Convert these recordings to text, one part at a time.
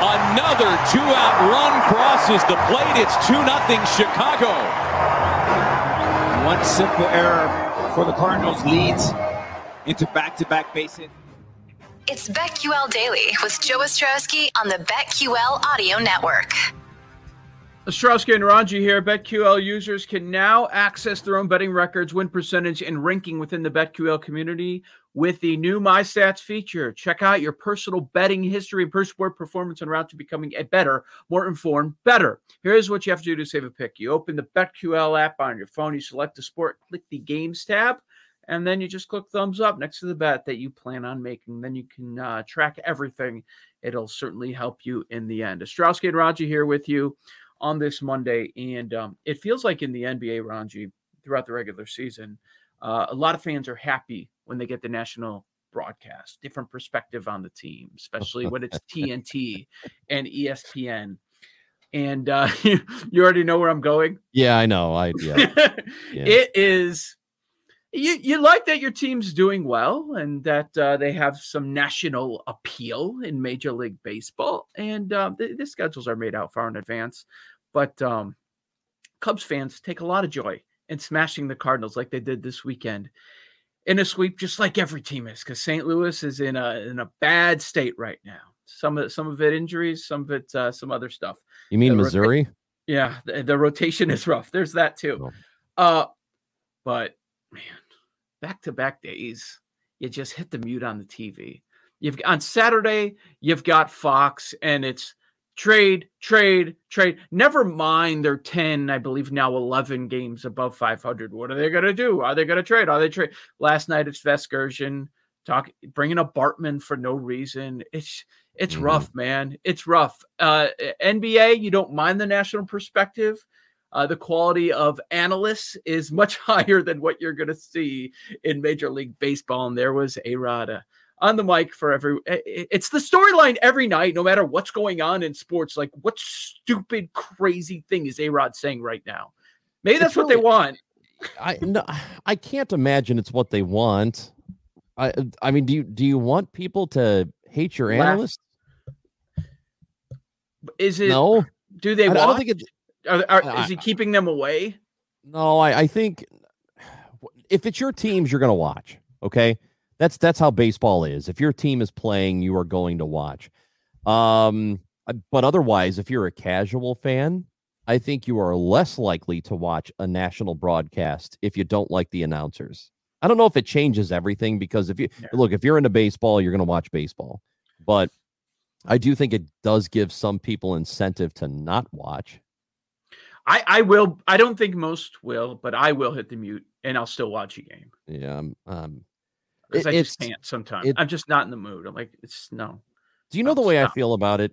Another two out run crosses the plate. It's 2 0 Chicago. One simple error for the Cardinals leads into back to back base hit. It's BetQL Daily with Joe Ostrowski on the BetQL Audio Network. Ostrowski and Ranji here. BetQL users can now access their own betting records, win percentage, and ranking within the BetQL community with the new MyStats feature. Check out your personal betting history and per sport performance en route to becoming a better, more informed, better. Here's what you have to do to save a pick. You open the BetQL app on your phone, you select the sport, click the games tab, and then you just click thumbs up next to the bet that you plan on making. Then you can uh, track everything. It'll certainly help you in the end. Ostrowski and Ranji here with you on this Monday, and um, it feels like in the NBA, Ranji, throughout the regular season, uh, a lot of fans are happy when they get the national broadcast, different perspective on the team, especially when it's TNT and ESPN. And uh, you, you already know where I'm going. Yeah, I know. I yeah. yeah. It is you you like that your team's doing well and that uh, they have some national appeal in Major League Baseball, and uh, the, the, schedules are made out far in advance. But um, Cubs fans take a lot of joy in smashing the Cardinals like they did this weekend in a sweep, just like every team is, because St. Louis is in a in a bad state right now. Some of some of it injuries, some of it uh, some other stuff. You mean the Missouri? Rota- yeah, the, the, rotation is rough. There's that too. Oh. Uh, but man, back to back days, you just hit the mute on the TV. You've on Saturday, you've got Fox, and it's trade, trade, trade. Never mind their 10, I believe now 11 games above 500. What are they going to do? Are they going to trade? Are they trade? Last night it's Vasgersian talk bringing up Bartman for no reason. It's it's mm-hmm. rough, man. It's rough. Uh, NBA, you don't mind the national perspective. Uh, the quality of analysts is much higher than what you're going to see in Major League Baseball. And there was A Rod uh, on the mic for every. It's the storyline every night, no matter what's going on in sports. Like, what stupid, crazy thing is A Rod saying right now? Maybe that's what they want. I no, I can't imagine it's what they want. I I mean, do you do you want people to hate your analyst Is it no? Do they? I, I don't think it. Are, are, is he keeping them away? No, I, I think if it's your teams, you're going to watch. Okay, that's that's how baseball is. If your team is playing, you are going to watch. Um, uh, but otherwise, if you're a casual fan, I think you are less likely to watch a national broadcast if you don't like the announcers. I don't know if it changes everything because if you yeah. look, if you're into baseball, you're going to watch baseball. But I do think it does give some people incentive to not watch. I, I will. I don't think most will, but I will hit the mute and I'll still watch a game. Yeah, um, because I just can't sometimes. It, I'm just not in the mood. I'm like, it's no. Do you know the way. I feel about it?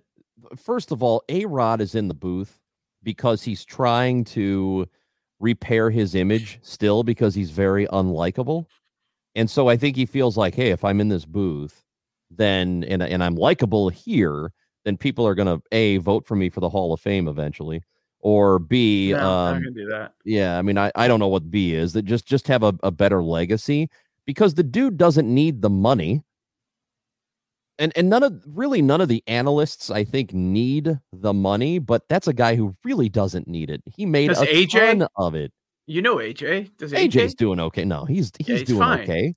First of all, A Rod is in the booth because he's trying to repair his image still because he's very unlikable. And so I think he feels like, hey, if I'm in this booth, then and and I'm likable here, then people are gonna a vote for me for the Hall of Fame eventually or B, no, um, do that. Yeah, I mean, I, I don't know what B is. That just just have a, a better legacy because the dude doesn't need the money. And and none of really none of the analysts I think need the money, but that's a guy who really doesn't need it. He made Does a AJ, ton of it. You know AJ. Does AJ? AJ's doing okay. No, he's he's, yeah, he's doing fine. okay.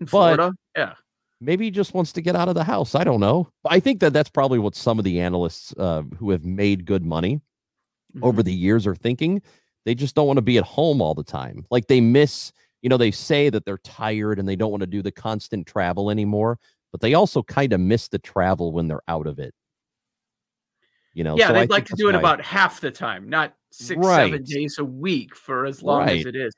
In Florida, yeah. Maybe he just wants to get out of the house. I don't know. I think that that's probably what some of the analysts uh, who have made good money over the years are thinking. They just don't want to be at home all the time. Like they miss, you know, they say that they're tired and they don't want to do the constant travel anymore, but they also kind of miss the travel when they're out of it. You know, yeah, so they'd like to do it about half the time, not six, Right. seven days a week for as long as it is.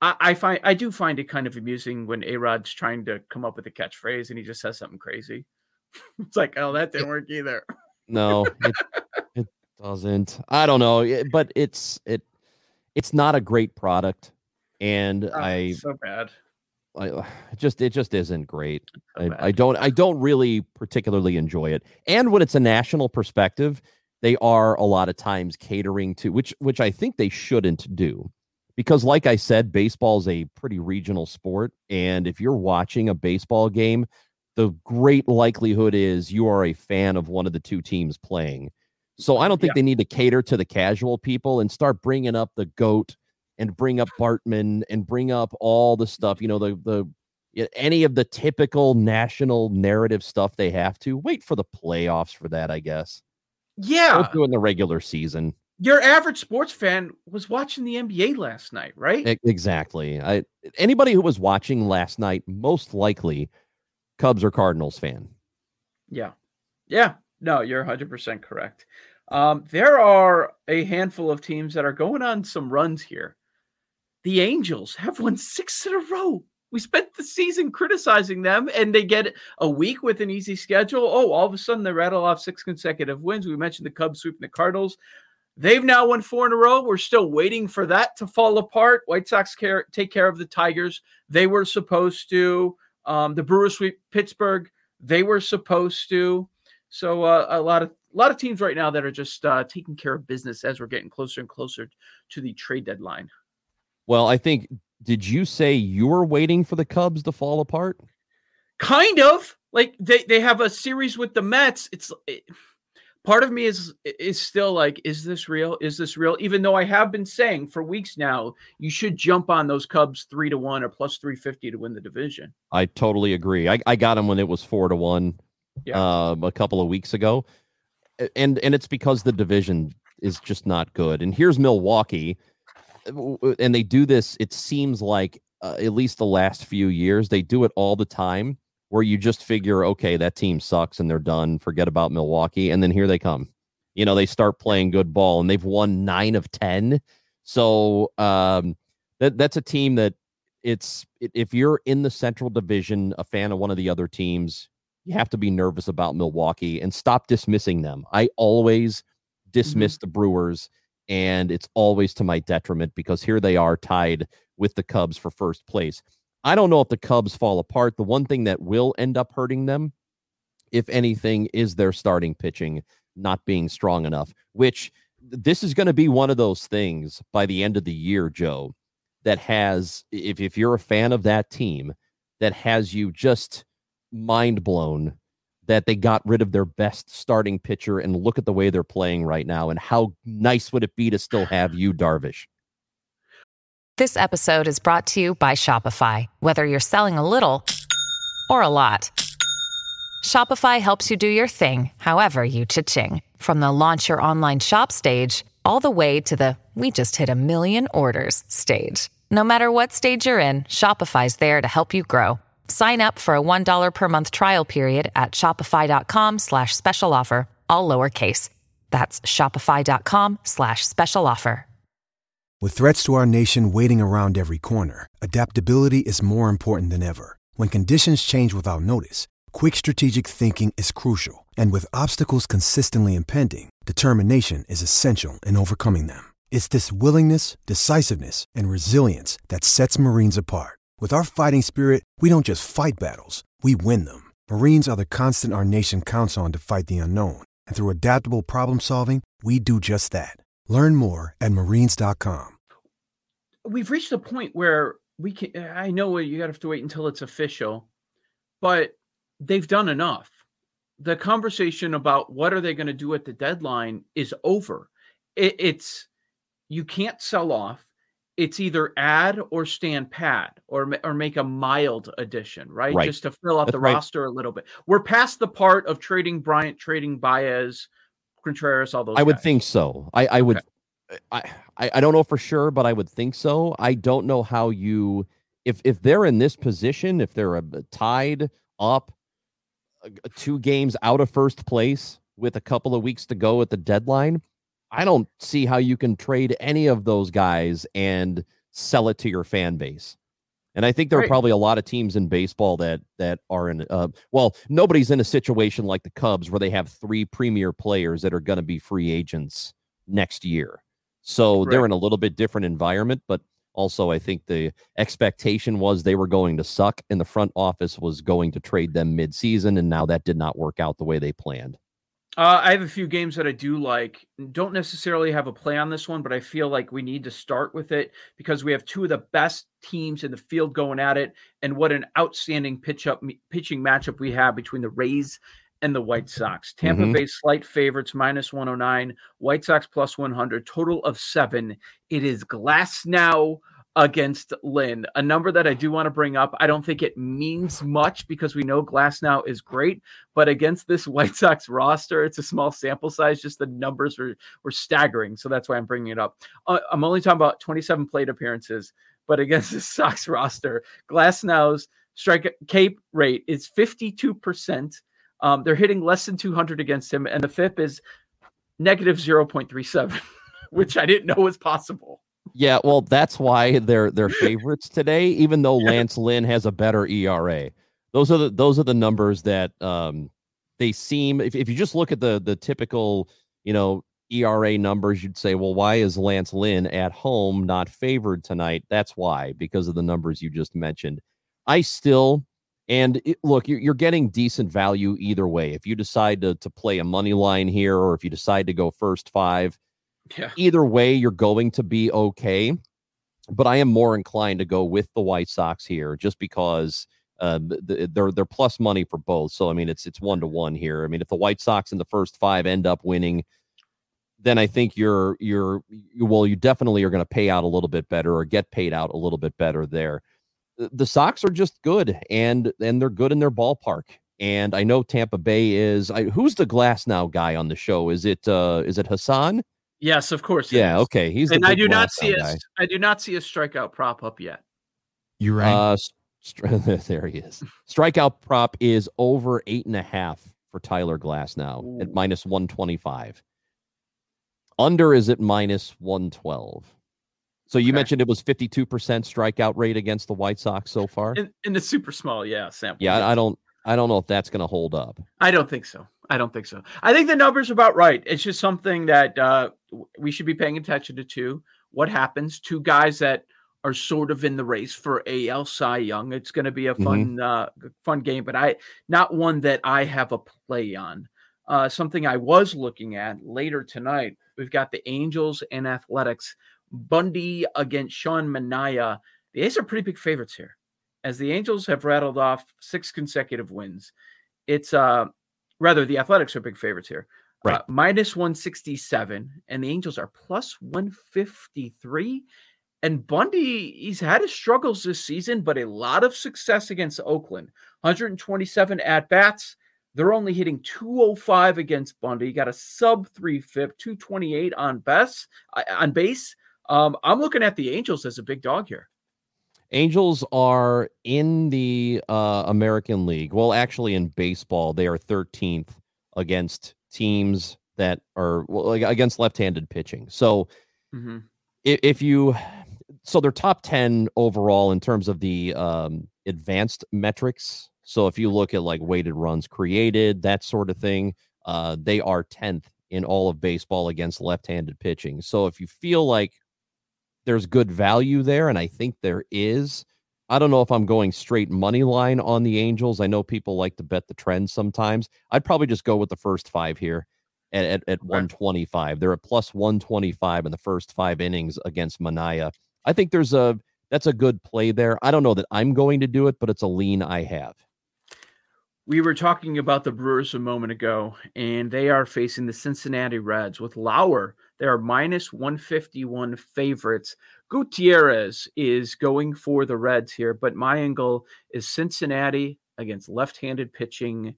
I, I find I do find it kind of amusing when A Rod's trying to come up with a catchphrase and he just says something crazy. it's like, oh, that didn't work either. No, it, it doesn't. I don't know, but it's it it's not a great product, and Oh, I so bad. I it just it just isn't great. So I. I don't I don't really particularly enjoy it. And when it's a national perspective, they are a lot of times catering to which which I think they shouldn't do. Because like I said, baseball is a pretty regional sport and if you're watching a baseball game, the great likelihood is you are a fan of one of the two teams playing. So I don't think Yeah. they need to cater to the casual people and start bringing up the goat and bring up Bartman and bring up all the stuff, you know, the the any of the typical national narrative stuff they have to wait for the playoffs for that, I guess. Yeah, Don't do it in the regular season. your average sports fan was watching the NBA last night, right? Exactly. I anybody who was watching last night, most likely Cubs or Cardinals fan. Yeah. Yeah. No, you're 100% correct. Um, there are a handful of teams that are going on some runs here. The Angels have won six in a row. We spent the season criticizing them, and they get a week with an easy schedule. Oh, all of a sudden they rattle off six consecutive wins. We mentioned the Cubs sweeping the Cardinals. They've now won four in a row. We're still waiting for that to fall apart. White Sox care, take care of the Tigers. They were supposed to. Um, the Brewers sweep Pittsburgh. They were supposed to. So uh, a lot of a lot of teams right now that are just uh, taking care of business as we're getting closer and closer to the trade deadline. Well, I think did you say you were waiting for the Cubs to fall apart? Kind of like they they have a series with the Mets. It's it, part of me is is still like, is this real? Is this real? Even though I have been saying for weeks now, you should jump on those Cubs three to one or plus three fifty to win the division. I totally agree. I, I got him when it was four to one Yeah. um, a couple of weeks ago. And and it's because the division is just not good. And here's Milwaukee. And they do this, it seems like uh, at least the last few years, they do it all the time where you just figure, okay, that team sucks and they're done. Forget about Milwaukee. And then here they come. You know, they start playing good ball and they've won nine of 10. So um, that, that's a team that it's if you're in the central division a fan of one of the other teams you have to be nervous about milwaukee and stop dismissing them i always dismiss the brewers and it's always to my detriment because here they are tied with the cubs for first place. I don't know if the cubs fall apart. The one thing that will end up hurting them if anything is their starting pitching not being strong enough which this is going to be one of those things by the end of the year joe that has if if you're a fan of that team that has you just mind blown that they got rid of their best starting pitcher and look at the way they're playing right now and how nice would it be to still have Yu Darvish This episode is brought to you by Shopify. Whether you're selling a little or a lot, Shopify helps you do your thing, however you cha-ching. From the launch your online shop stage, all the way to the we just hit a million orders stage. No matter what stage you're in, Shopify's there to help you grow. Sign up for a $1 per month trial period at shopify.com slash special offer, all lowercase. That's shopify.com slash special offer. With threats to our nation waiting around every corner, adaptability is more important than ever. When conditions change without notice, quick strategic thinking is crucial. And with obstacles consistently impending, determination is essential in overcoming them. It's this willingness, decisiveness, and resilience that sets Marines apart. With our fighting spirit, we don't just fight battles, we win them. Marines are the constant our nation counts on to fight the unknown. And through adaptable problem solving, we do just that. Learn more at marines.com. we've reached a point where we can i know you have to wait until it's official but they've done enough the conversation about what are they going to do at the deadline is over it, it's you can't sell off it's either add or stand pat or or make a mild addition right, Right. just to fill out That's the right. roster a little bit we're past the part of trading bryant trading baez contreras all those I would think so I I would Okay. I, I don't know for sure, but I would think so. I don't know how you if if they're in this position, if they're a, tied up uh, two games out of first place with a couple of weeks to go at the deadline, I don't see how you can trade any of those guys and sell it to your fan base. And I think there right. are probably a lot of teams in baseball that that are in uh, well, nobody's in a situation like the Cubs where they have three premier players that are going to be free agents next year. So right. they're in a little bit different environment, but also I think the expectation was they were going to suck and the front office was going to trade them mid-season and now that did not work out the way they planned. Uh, I have a few games that I do like. Don't necessarily have a play on this one, but I feel like we need to start with it because we have two of the best teams in the field going at it, and what an outstanding pitch up pitching matchup we have between the Rays and the White Sox. Tampa mm-hmm. Bay slight favorites minus 109, White Sox plus 100, total of seven. It is Glasnow against Lynn, a number that I do want to bring up. I don't think it means much because we know Glasnow is great, but against this White Sox roster, it's a small sample size. Just the numbers were, were staggering. So that's why I'm bringing it up. Uh, I'm only talking about 27 plate appearances, but against the Sox roster, Glasnow's strike cape rate is 52%. Um, they're hitting less than 200 against him, and the FIP is negative 0.37, which I didn't know was possible. Yeah, well, that's why they're they're favorites today, even though Lance Lynn has a better ERA. Those are the those are the numbers that um they seem if, if you just look at the the typical, you know, ERA numbers, you'd say, well, why is Lance Lynn at home not favored tonight? That's why, because of the numbers you just mentioned. I still and it, look, you're, you're getting decent value either way. If you decide to, to play a money line here, or if you decide to go first five, yeah. either way, you're going to be okay. But I am more inclined to go with the White Sox here, just because uh, they're they're plus money for both. So I mean, it's it's one to one here. I mean, if the White Sox in the first five end up winning, then I think you're you're well, you definitely are going to pay out a little bit better or get paid out a little bit better there the Sox are just good and and they're good in their ballpark. And I know Tampa Bay is. I, who's the Glasnow guy on the show? Is it uh is it Hassan? Yes, of course. Yeah, okay. He's and I do not see a, I do not see a strikeout prop up yet. You're right. Uh, st- there he is. Strikeout prop is over eight and a half for Tyler Glasnow Ooh. at minus one twenty five. Under is at minus one twelve. So you okay. mentioned it was 52% strikeout rate against the White Sox so far. In, in the super small, yeah, sample. Yeah, I, I don't I don't know if that's going to hold up. I don't think so. I don't think so. I think the numbers are about right. It's just something that uh, we should be paying attention to too. What happens? Two guys that are sort of in the race for AL Cy Young. It's going to be a fun, mm-hmm. uh, fun game, but I not one that I have a play on. Uh, something I was looking at later tonight. We've got the Angels and Athletics Bundy against Sean Manaea. The A's are pretty big favorites here, as the Angels have rattled off six consecutive wins. It's uh rather the Athletics are big favorites here. Right. Uh, minus 167, and the Angels are plus 153. And Bundy, he's had his struggles this season, but a lot of success against Oakland. 127 at bats. They're only hitting 205 against Bundy. Got a sub three FIP, 228 on best uh, on base. Um, I'm looking at the Angels as a big dog here. Angels are in the uh, American League. Well, actually, in baseball, they are 13th against teams that are well, against left-handed pitching. So, mm-hmm. if, if, you, so they're top 10 overall in terms of the um, advanced metrics. So, if you look at like weighted runs created, that sort of thing, uh, they are 10th in all of baseball against left-handed pitching. So, if you feel like there's good value there, and I think there is. I don't know if I'm going straight money line on the Angels. I know people like to bet the trend sometimes. I'd probably just go with the first five here at, at, at 125. They're at plus 125 in the first five innings against Manaea. I think there's a that's a good play there. I don't know that I'm going to do it, but it's a lean I have. We were talking about the Brewers a moment ago, and they are facing the Cincinnati Reds with Lauer they are minus 151 favorites. Gutierrez is going for the Reds here, but my angle is Cincinnati against left handed pitching.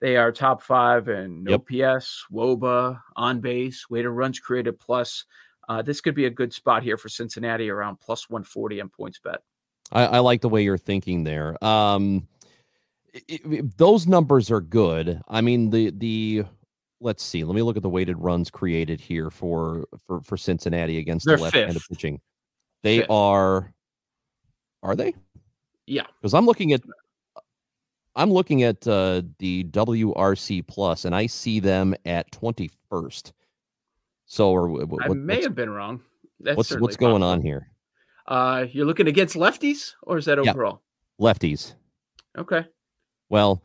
They are top five in yep. OPS, WOBA, on base, weighted runs created plus. Uh, this could be a good spot here for Cincinnati around plus 140 on PointsBet. I, I like the way you're thinking there. Um, it, it, those numbers are good. I mean, the the let's see. Let me look at the weighted runs created here for for for Cincinnati against They're the left-handed pitching. They Fifth. are. Are they? Yeah. Because I'm looking at. I'm looking at uh, the WRC plus, and I see them at 21st. So, or wh- wh- I what- may have been wrong. That's what's what's going possible. on here? Uh, you're looking against lefties, or is that Yeah. overall? Lefties. Okay, Well,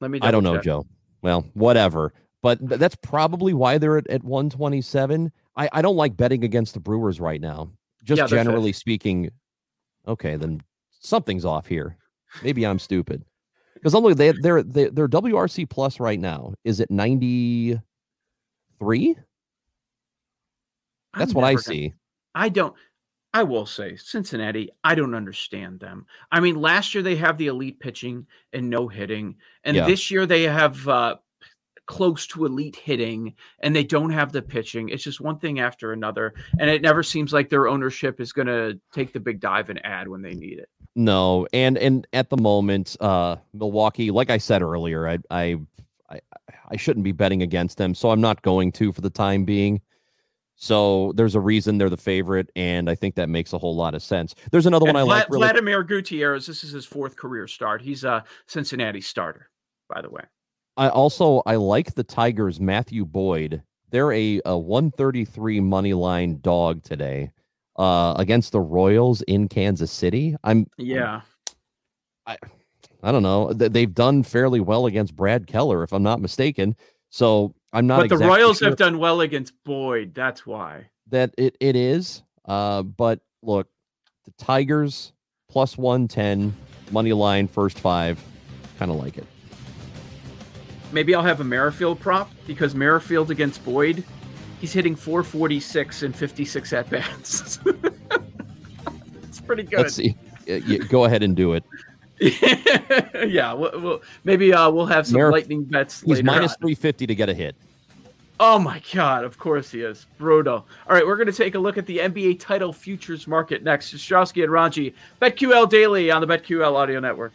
let me. I don't know, check. Joe. Well, whatever. But th- that's probably why they're at, at 127. I, I don't like betting against the Brewers right now. Just Yeah, generally speaking. Okay, then something's off here. Maybe I'm stupid. Because I'm looking, they, they're, they, their WRC plus right now is at 93. That's I'm what I gonna- see. I don't. I will say Cincinnati. I don't understand them. I mean, last year they have the elite pitching and no hitting, and Yeah. this year they have uh, close to elite hitting, and they don't have the pitching. It's just one thing after another, and it never seems like their ownership is going to take the big dive and add when they need it. No, and and at the moment, uh Milwaukee, like I said earlier, I I I, I shouldn't be betting against them, so I'm not going to for the time being. So there's a reason they're the favorite, and I think that makes a whole lot of sense. There's another And one I Vla- like. Really, Vladimir Gutierrez. This is his fourth career start. He's a Cincinnati starter, by the way. I also I like the Tigers. Matthew Boyd. They're a, a 133 money line dog today, uh, against the Royals in Kansas City. I'm Yeah. I I don't know. They've done fairly well against Brad Keller, if I'm not mistaken. So I'm not. but the Royals sure have done well against Boyd. That's why. that it it is. Uh, but look, the Tigers plus one ten money line first five, kind of like it. Maybe I'll have a Merrifield prop because Merrifield against Boyd, he's hitting 446 and 56 at bats. it's pretty good. Let's see. Go ahead and do it. yeah, we'll, we'll, maybe uh, we'll have some Merrif- lightning bets. He's minus three fifty to get a hit. Oh my god! Of course he is, brutal. All right, we're going to take a look at the NBA title futures market next. Ostrowski and Ranji, BetQL Daily on the BetQL Audio Network.